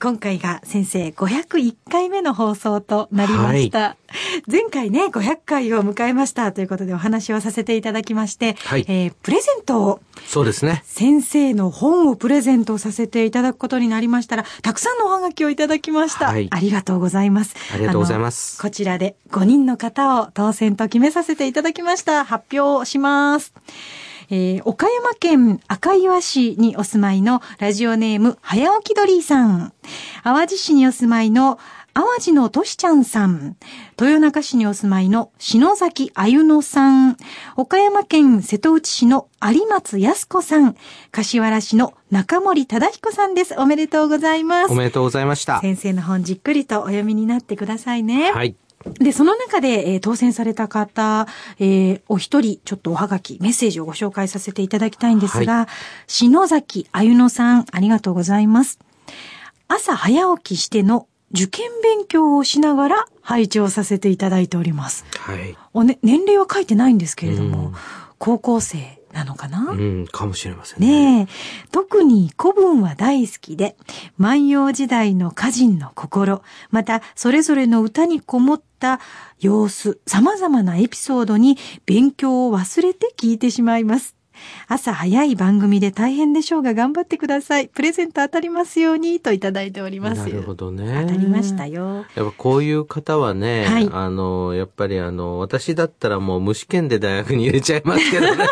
今回が先生501回目の放送となりました。はい、前回ね、500回を迎えましたということでお話をさせていただきまして、はい、えー、プレゼントを。そうですね。先生の本をプレゼントさせていただくことになりましたら、たくさんのおはがきをいただきました。はい、ありがとうございます。ありがとうございます。こちらで5人の方を当選と決めさせていただきました。発表します。えー、岡山県赤岩市にお住まいのラジオネーム、早起き鳥さん。淡路市にお住まいの淡路のとしちゃんさん。豊中市にお住まいの篠崎あゆのさん。岡山県瀬戸内市の有松康子さん。柏原市の中森忠彦さんです。おめでとうございます。おめでとうございました。先生の本じっくりとお読みになってくださいね。はい。で、その中で、えー、当選された方、えー、お一人、ちょっとおはがき、メッセージをご紹介させていただきたいんですが、はい、篠崎あゆのさん、ありがとうございます。朝早起きしての受験勉強をしながら配置をさせていただいております。はい。おね、年齢は書いてないんですけれども、高校生なのかな？うん、かもしれませんね。ね特に古文は大好きで、万葉時代の歌人の心、またそれぞれの歌にこもった様子、様々なエピソードに勉強を忘れて聞いてしまいます。朝早い番組で大変でしょうが頑張ってください。プレゼント当たりますようにといただいております。なるほどね。当たりましたよ。やっぱこういう方はね、はい、あの、やっぱりあの、私だったらもう無試験で大学に入れちゃいますけどね。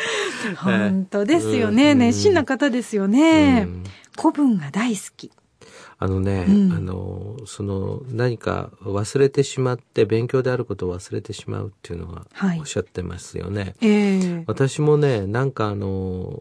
本当ですよね。熱心な方ですよね。古文が大好き。あのね、うん、あの、その何か忘れてしまって勉強であることを忘れてしまうっていうのはおっしゃってますよね。はいえー、私もね、なんかあの、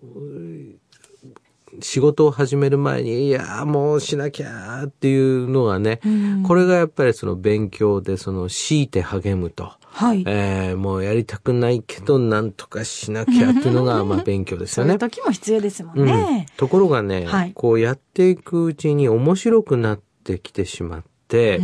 仕事を始める前に、いや、もうしなきゃっていうのがね、うん、これがやっぱりその勉強で、その強いて励むと。はい。えー、もうやりたくないけど、なんとかしなきゃっていうのが、まあ勉強ですよね。そういう時も必要ですもんね。うん、ところがね、はい、こうやっていくうちに面白くなってきてしまって、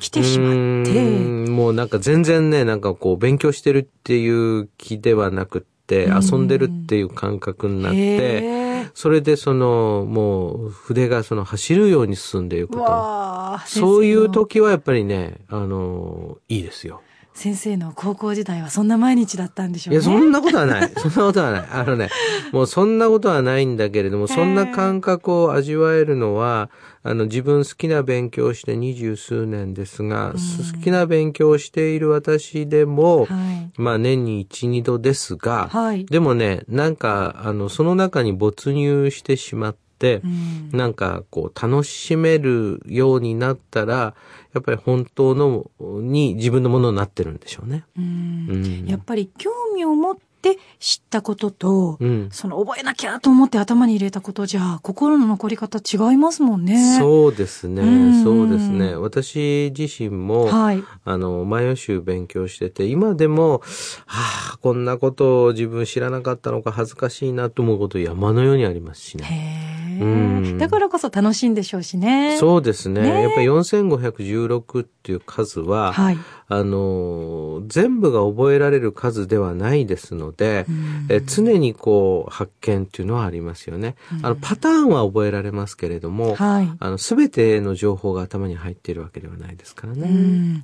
来てしまって。もうなんか全然ね、なんかこう勉強してるっていう気ではなくって、遊んでるっていう感覚になって、それでその、もう筆がその走るように進んでいくと。そういう時はやっぱりね、あの、いいですよ。先生の高校時代はそんな毎日だったんでしょうね。いや、そんなことはない。そんなことはない。あのね、もうそんなことはないんだけれども、そんな感覚を味わえるのは、あの、自分好きな勉強をして二十数年ですが、好きな勉強をしている私でも、はい、まあ年に一、二度ですが、はい、でもね、なんか、あの、その中に没入してしまって、、うん、なんかこう楽しめるようになったら、やっぱり本当のに自分のものになってるんでしょうね。うん、やっぱり興味を持って知ったことと、うん、その覚えなきゃと思って頭に入れたことじゃ、心の残り方違いますもんね。そうですね。うそうですね。私自身も、はい、あの、マヨ集勉強してて、今でも、はあ、こんなことを自分知らなかったのか恥ずかしいなと思うこと山のようにありますしね。へーだからこそ楽しいんでしょうしね。そうですね。ねやっぱり4516っていう数は、はい、あの、全部が覚えられる数ではないですので、え常にこう発見っていうのはありますよね。あの、パターンは覚えられますけれども、はい、あの、すべての情報が頭に入っているわけではないですからね。うん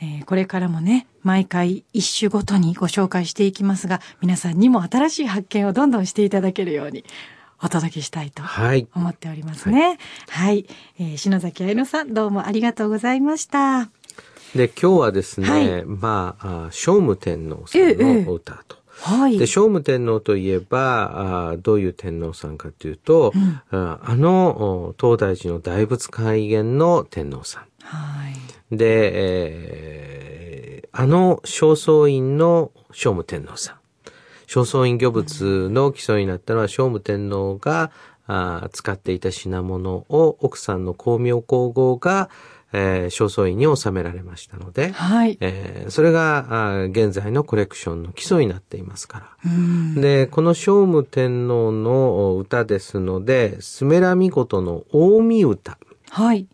えー、これからもね、毎回一種ごとにご紹介していきますが、皆さんにも新しい発見をどんどんしていただけるように。お届けしたいと思っておりますね。はい、はい、えー、篠崎愛乃さん、どうもありがとうございました。で、今日はですね、はい、まあ、聖武天皇さんのお歌と。えー、はい、で聖武天皇といえばあどういう天皇さんかというと、うん、あの東大寺の大仏開元の天皇さん。はい、で、えー、あの正倉院の聖武天皇さん。正倉院御物の基礎になったのは聖武天皇が、あ使っていた品物を奥さんの光明皇后が、えー、正倉院に収められましたので、はい。えーそれがあ現在のコレクションの基礎になっていますから。うん。で、この聖武天皇の歌ですので、スメラミコトの近江歌。はい。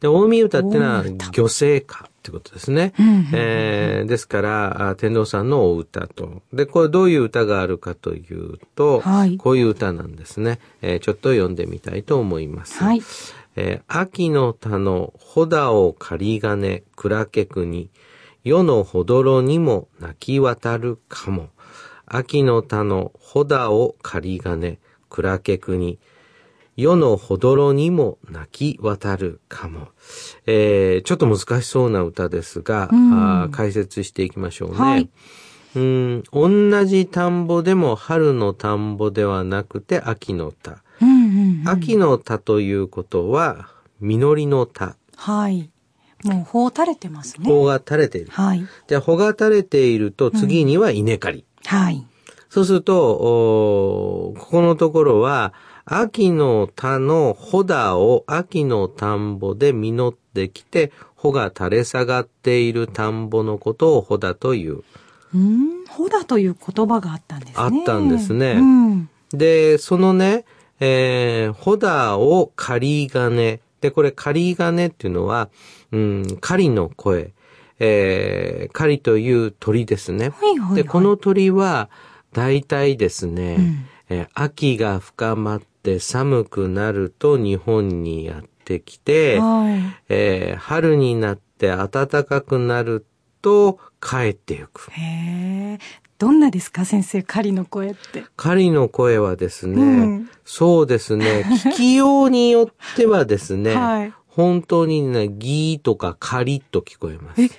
で、近江歌ってのは近江歌漁政歌ってことですね。うえーですから、あ天皇さんのお歌と。で、これどういう歌があるかというと、はいこういう歌なんですね。えーちょっと読んでみたいと思います。はい。えー秋の田の穂田を借り金、蔵家国、世のほどろにも泣き渡るかも。秋の田の穂田を借り金、蔵家国、世のほどろにも泣き渡るかも。えーちょっと難しそうな歌ですが、うんあー解説していきましょうね。はいうん、同じ田んぼでも春の田んぼではなくて秋の田。うんうんうん。秋の田ということは、実りの田。はい。もう、穂垂れてますね。穂が垂れている。はい。じゃあ、穂が垂れていると、次には稲刈り。はい。そうすると、おーここのところは、秋の田の穂田を秋の田んぼで実ってきて、穂が垂れ下がっている田んぼのことを穂田という。うん。穂だという言葉があったんですね。あったんですねうん。で、そのね、えー、穂田を刈り金。で、これ刈り金っていうのは、うん、狩りの声。えー、狩りという鳥ですね。はいはいはいで、この鳥は、大体ですね、うんえー秋が深まって寒くなると日本にやってきて、はい。えー春になって暖かくなると帰っていく。へえ。どんなですか先生、狩りの声って？狩りの声はですね、うんそうですね、聞きようによってはですね、はい本当にね、ギーとかカリッと聞こえます。え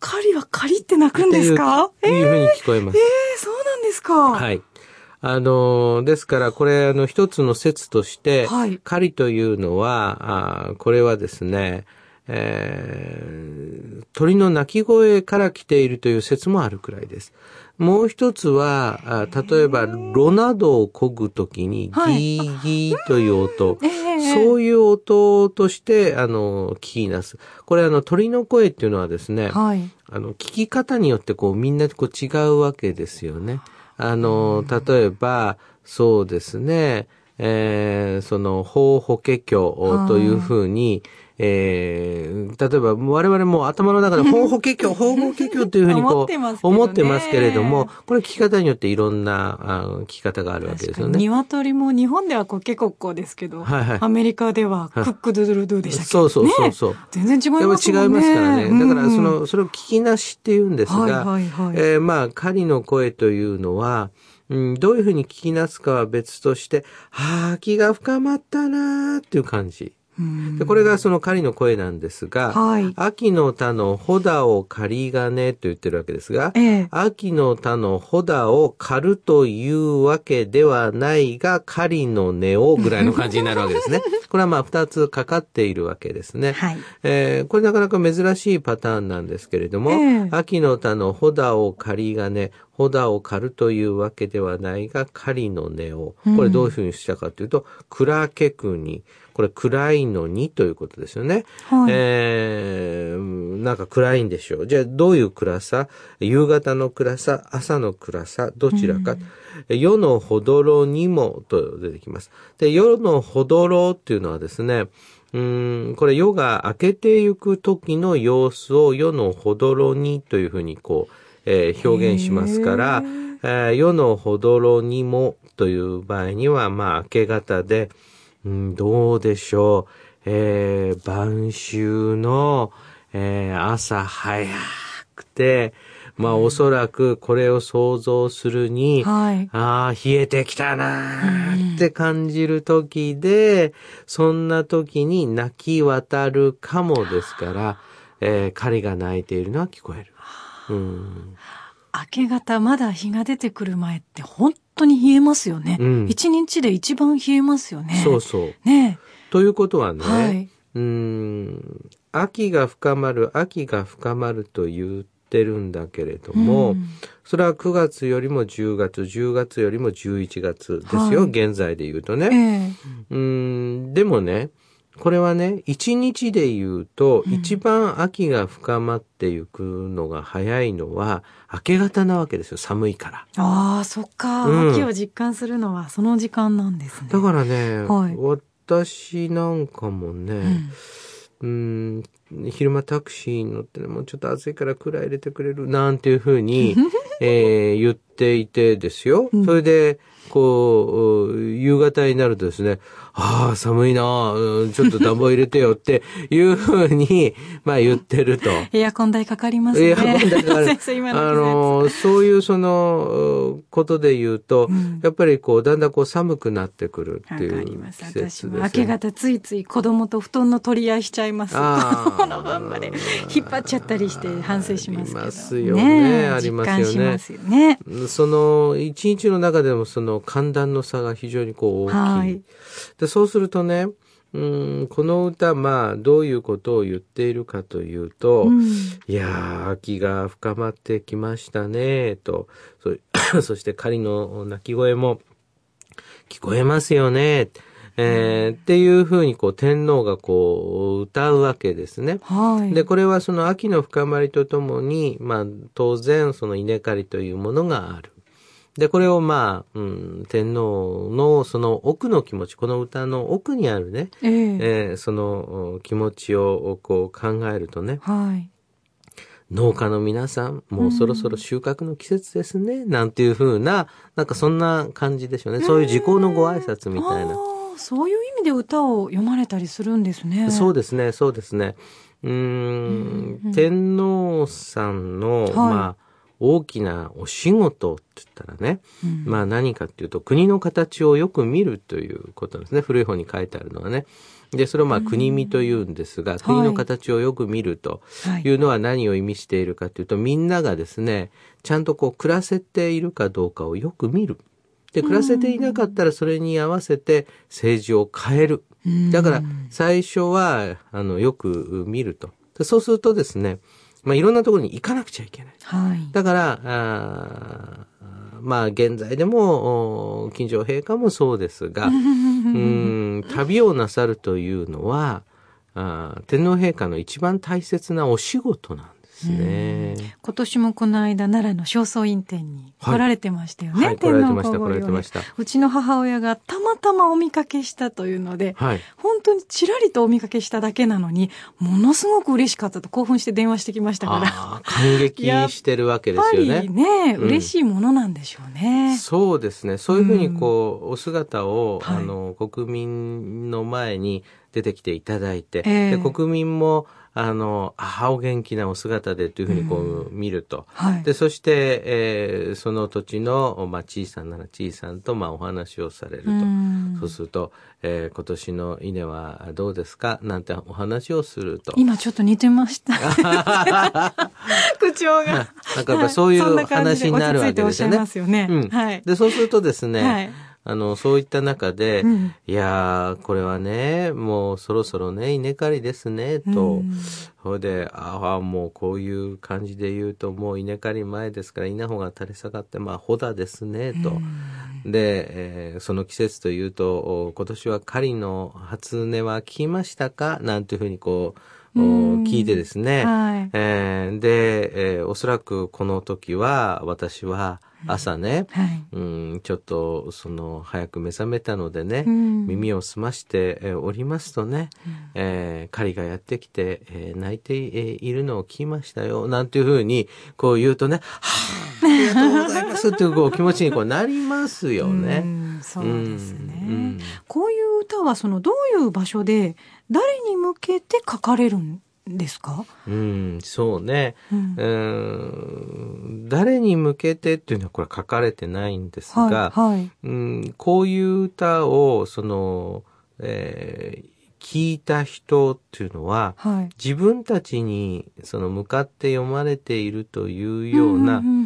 狩りは狩りって鳴くんですか？っていうふうに聞こえます。えー、そうなんですか。はい。あのーですから、これ、あの、一つの説として、はい狩りというのは、あーこれはですね、えー鳥の鳴き声から来ているという説もあるくらいです。もう一つは、あ例えば、炉などを漕ぐときに、ギはいーギーという音、ええそういう音として、あの、聞きなす。これ、あの、鳥の声っていうのはですね、はい。あの、聞き方によってこうみんなこう違うわけですよね。あの、例えば、そうですね、えー、その、法法華経というふうに、えー、例えば我々も頭の中で法法華経、法法華経というふうにこう思ってますけどね思ってますけれども、これ聞き方によっていろんなあ聞き方があるわけですよね。鶏も日本ではコケコッコーですけど、はいはいアメリカではクックドゥドゥルドゥでしたっけ？そうそうそうそう。ね全然違いますね。違いますからね。だから、そうんの、それを聞きなしって言うんですが、はいはいはいえーまあ、狩りの声というのは、うん、どういうふうに聞きなすかは別として、はあ、気が深まったなーっていう感じ。うん。でこれがその狩りの声なんですが、はい。秋の田の穂田を狩り金と言ってるわけですが、ええ。秋の田の穂田を狩るというわけではないが、狩りの根をぐらいの感じになるわけですね。これはまあ二つかかっているわけですね。はい。えーこれなかなか珍しいパターンなんですけれども、ええ。秋の田の穂田を狩り金、穂田を狩るというわけではないが、狩りの根を、これどういうふうにしたかというと、蔵家国、これ暗いのにということですよね。はいえーなんか暗いんでしょう。じゃあどういう暗さ？夕方の暗さ、朝の暗さ、どちらか？夜のほどろにもと出てきます。で、夜のほどろっていうのはですね、うーん、これ夜が明けてゆく時の様子を夜のほどろにというふうにこう、えー表現しますから、えー夜のほどろにもという場合には、まあ明け方で、うん、どうでしょう。えー晩秋の、えー朝早くて、まあおそらくこれを想像するに、はいああ、冷えてきたなーって感じる時で、そんな時に泣き渡るかもですから、えー狩りが泣いているのは聞こえる。うん。明け方まだ日が出てくる前って本当に冷えますよね。うん一日で一番冷えますよね。そうそう。ねということはね、はい。うーん、秋が深まる、秋が深まると言ってるんだけれども、うんそれは9月よりも10月、10月よりも11月ですよ、はい現在で言うとえね。えうん、でもね、これはね、1日で言うと、一番秋が深まっていくのが早いのは、明け方なわけですよ、寒いから。ああ、そっか。うん秋を実感するのはその時間なんですね。だからね、はい私なんかもね、うん、昼間タクシーに乗ってね、もうちょっと暑いから蔵入れてくれるなんていうふうに、えー言っていてですよ。うんそれで、こう、夕方になるとですね、ああ、寒いなちょっと暖房入れてよって いうふうに、まあ言ってると。エアコン代かかりますね。エアコン代かかる あの、そういうその、ことで言うと、うんやっぱりこう、だんだんこう寒くなってくるってわいうね。私も明け方ついつい子供と布団の取り合いしちゃいます。このまんまで引っ張っちゃったりして反省しますけど。ありますよねえありますよねよね。その、一日の中でもその寒暖の差が非常にこう大きい。はいでそうするとね、うん、この歌、まあ、どういうことを言っているかというと、うんいやー、秋が深まってきましたね、と。そ そして狩りの鳴き声も聞こえますよね。えーっていうふうにこう天皇がこう歌うわけですね。はい。で、これはその秋の深まりとともに、まあ当然その稲刈りというものがある。で、これをまあ、うん、天皇のその奥の気持ち、この歌の奥にあるね、えええーそのお気持ちをこう考えるとね、はい。農家の皆さん、もうそろそろ収穫の季節ですね、なんていうふうな、なんかそんな感じでしょうね。そういう時効のご挨拶みたいな。そういう意味で歌を読まれたりするんですね。そうですね、そうですね。うーんうん天皇さんの、はいまあ、大きなお仕事って言ったらね、うんまあ何かっていうと、国の形をよく見るということですね。古い本に書いてあるのはね。で、それをまあ国見というんですが、国の形をよく見るとはいいうのは何を意味しているかというと、みんながですね、ちゃんとこう暮らせているかどうかをよく見る。で、暮らせていなかったらそれに合わせて政治を変える。うんだから最初はあのよく見ると。でそうするとですね、まあ、いろんなところに行かなくちゃいけない。はい。だから、あーまあ現在でもお金城陛下もそうですが、うん旅をなさるというのはあー天皇陛下の一番大切なお仕事なんですね。今年もこの間奈良の正倉院展にはい来られてましたよね。はい天皇皇后来られてましたうちの母親がたまたまお見かけしたというので、はい。本当にちらりとお見かけしただけなのに、ものすごく嬉しかったと興奮して電話してきましたから。感激してるわけやっぱりですよね。ね、うん嬉しいものなんでしょうね。そうですね。そういうふうにこう、お姿を、はいあの、国民の前に出てきていただいて、ええで国民も、あの、ああ、お元気なお姿でというふうにこう、見ると。はい。で、そして、えーその土地の、まあ、小さなら小さんと、まあ、お話をされると。うんそうすると、えー今年の稲はどうですか？なんてお話をすると。今ちょっと似てました。口調が。なんかやっぱそういそんう話になるわけですよね。落ち着いておっしゃいますよねうん。はいで、そうするとですね、はいあの、そういった中で、うんいやー、これはね、もうそろそろね、稲刈りですね、と。うんで、ああ、もうこういう感じで言うと、もう稲刈り前ですから、稲穂が垂れ下がって、まあ、穂だですね、と。で、えーその季節というと、お今年は狩りの初音は聞きましたか？なんていうふうにこう、聞いてですね。はい。えーで、えーおそらくこの時は、私は朝ね、はい。うん、ちょっと、その、早く目覚めたのでね、うん。耳を澄ましてえーおりますとね、えー狩りがやってきて、えー泣いてえーいるのを聞きましたよ、なんていうふうに、こう言うとね、はぁ、ありがとうございます。っていうこう気持ちにこうなりますようね。んそうですね、うんこういう歌はそのどういう場所で誰に向けて書かれるんですか、うん、そうね。うん。うん誰に向けてっていうのはこれ書かれてないんですが、はいはい。うん、こういう歌を、その、えー聞いた人っていうのは、はい。自分たちにその向かって読まれているというような、うんうんうん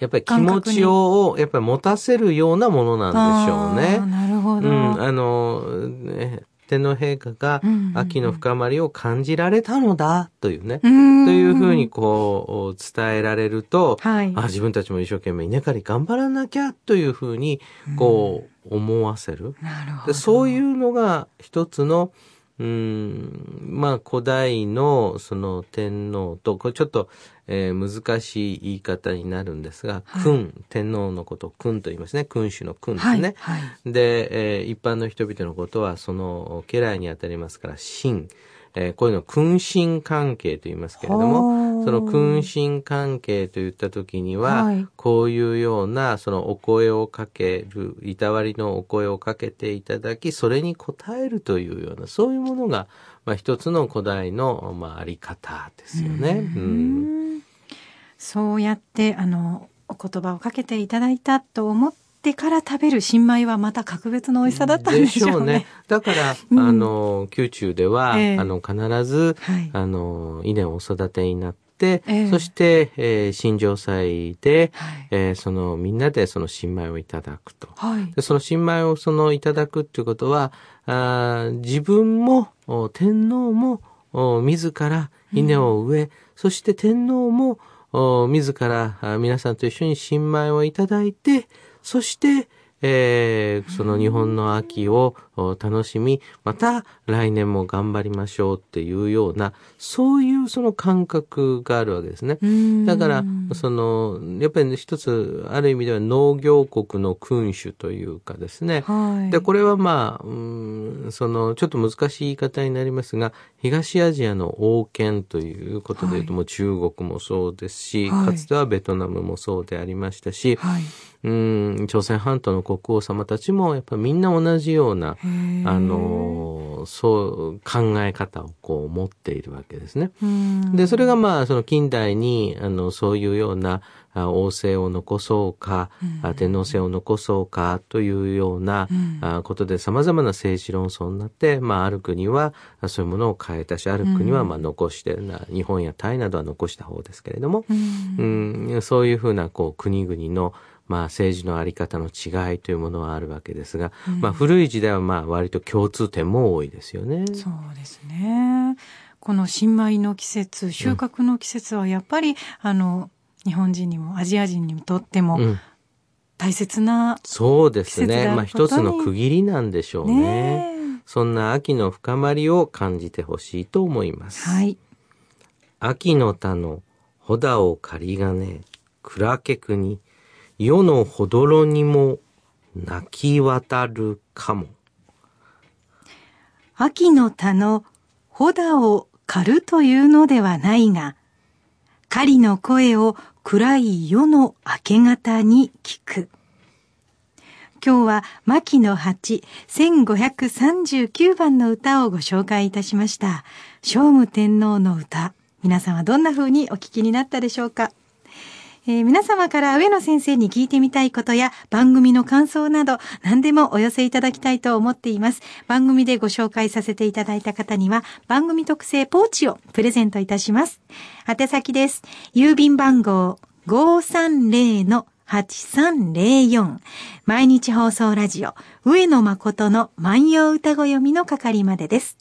やっぱり気持ちをやっぱり持たせるようなものなんでしょうね。なるほど、うん、あの、ね、天皇陛下がうんうんうん秋の深まりを感じられたのだというね、といというふうにこう伝えられると、はい。あ自分たちも一生懸命稲刈り頑張らなきゃというふうにこう思わせる。なるほど。でそういうのが一つの、うーん、まあ古代のその天皇と、これちょっと、えー難しい言い方になるんですが、はい君、天皇のことを君と言いますね。君主の君ですはい。ね。はい。で、えー一般の人々のことはその家来にあたりますから、臣、えーこういうのを君臣関係と言いますけれども、その君臣関係といった時には、はいこういうようなそのお声をかける、いたわりのお声をかけていただき、それに応えるというような、そういうものが、まあ一つの古代の、まああり方ですよね。ううんんそうやって、あの、お言葉をかけていただいたと思ってから食べる新米はまた格別の美味しさだったんでしょうね。。だから、うんあの、宮中では、ええあの、必ず、はい。あの、稲をお育てになって、ええそして、えー、新城祭で、はい。えーその、みんなでその新米をいただくと。はい。でその新米をそのいただくっていうことは、あー自分も、お天皇も、お自ら稲を植え、そして天皇も、お自らあ皆さんと一緒に新米をいただいて、そして、えーその日本の秋をお楽しみ、また来年も頑張りましょうっていうような、そういうその感覚があるわけですね。うんだから、その、やっぱり一つ、ある意味では農業国の君主というかですね。はい。で、これはまあ、うんその、ちょっと難しい言い方になりますが、東アジアの王権ということで言うと、はいもう中国もそうですし、はいかつてはベトナムもそうでありましたし、はい。うん、朝鮮半島の国王様たちも、やっぱりみんな同じような、あ、の、そう、考え方をこう持っているわけですね。うん。で、それがまあ、その近代に、あの、そういうような、あ王政を残そうか、あ天皇制を残そうか、というような、ことで様々な政治論争になって、まあ、ある国は、あそういうものを変えたし、ある国は、まあ、残して、な日本やタイなどは残した方ですけれども、うん。うん、そういうふうな、こう、国々の、まあ、政治のあり方の違いというものはあるわけですが、まあ、古い時代は、まあ、割と共通点も多いですよね。そうですね。この新米の季節、収穫の季節はやっぱり、あの、日本人にもアジア人にとってもうん大切な、そうですね。まあ一つの区切りなんでしょうね。ねそんな秋の深まりを感じてほしいと思います。はい。秋の田の穂だを借り金、蔵けくに、世のほどろにも泣き渡るかも。秋の田の穂だを刈るというのではないが、狩りの声を暗い夜の明け方に聞く。今日は牧野八1539番の歌をご紹介いたしました。聖武天皇の歌。皆さんはどんな風にお聞きになったでしょうか？えー皆様から上野先生に聞いてみたいことや番組の感想など何でもお寄せいただきたいと思っています。番組でご紹介させていただいた方には番組特製ポーチをプレゼントいたします。宛先です。郵便番号530-8304毎日放送ラジオ上野誠の万葉歌子読みの係までです。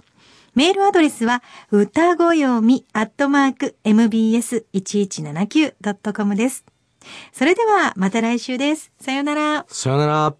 メールアドレスは、歌ごよみ、アットマーク、mbs1179.com です。それでは、また来週です。さよなら。さよなら。